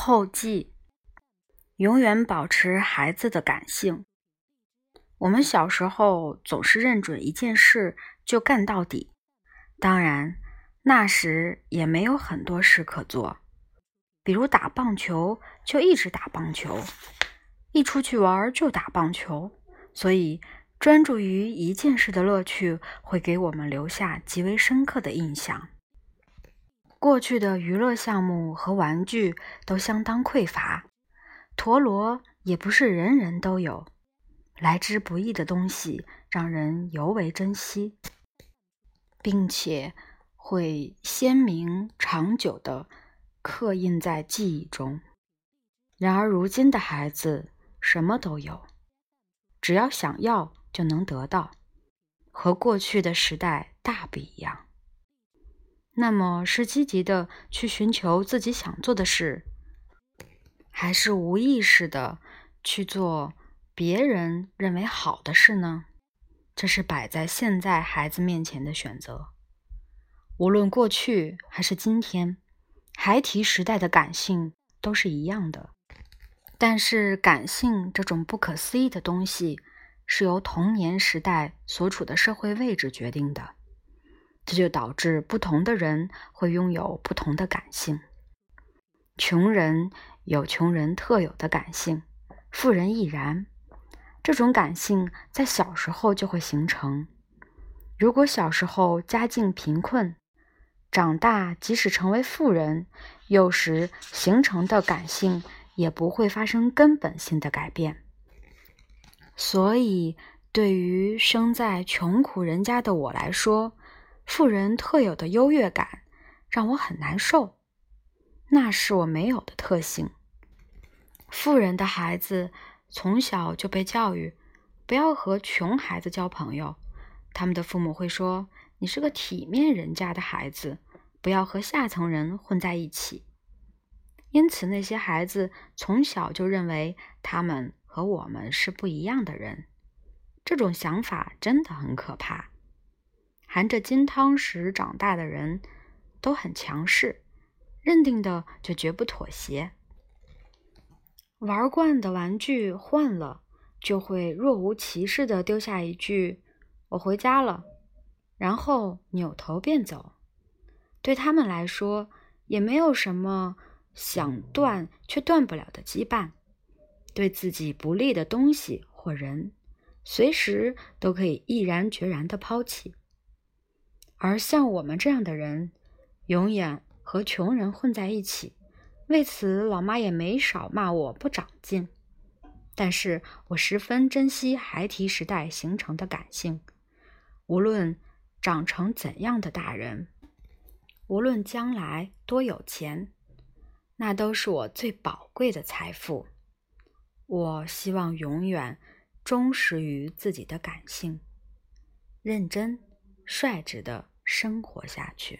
后记：永远保持孩子的感性。我们小时候总是认准一件事就干到底，当然那时也没有很多事可做，比如打棒球就一直打棒球，一出去玩就打棒球。所以专注于一件事的乐趣会给我们留下极为深刻的印象。过去的娱乐项目和玩具都相当匮乏，陀螺也不是人人都有。来之不易的东西让人尤为珍惜，并且会鲜明长久地刻印在记忆中。然而，如今的孩子什么都有，只要想要就能得到，和过去的时代大不一样。那么是积极的去寻求自己想做的事，还是无意识的去做别人认为好的事呢？这是摆在现在孩子面前的选择。无论过去还是今天，孩提时代的感性都是一样的。但是感性这种不可思议的东西，是由童年时代所处的社会位置决定的。这就导致不同的人会拥有不同的感性。穷人有穷人特有的感性，富人亦然。这种感性在小时候就会形成。如果小时候家境贫困，长大即使成为富人，有时形成的感性也不会发生根本性的改变。所以，对于生在穷苦人家的我来说，富人特有的优越感让我很难受，那是我没有的特性。富人的孩子从小就被教育不要和穷孩子交朋友，他们的父母会说：“你是个体面人家的孩子，不要和下层人混在一起。”因此，那些孩子从小就认为他们和我们是不一样的人。这种想法真的很可怕。含着金汤匙长大的人都很强势，认定的就绝不妥协。玩惯的玩具换了，就会若无其事的丢下一句“我回家了”，然后扭头便走。对他们来说，也没有什么想断却断不了的羁绊。对自己不利的东西或人，随时都可以毅然决然的抛弃。而像我们这样的人，永远和穷人混在一起，为此老妈也没少骂我不长进。但是我十分珍惜孩提时代形成的感性，无论长成怎样的大人，无论将来多有钱，那都是我最宝贵的财富。我希望永远忠实于自己的感性，认真。率直的生活下去。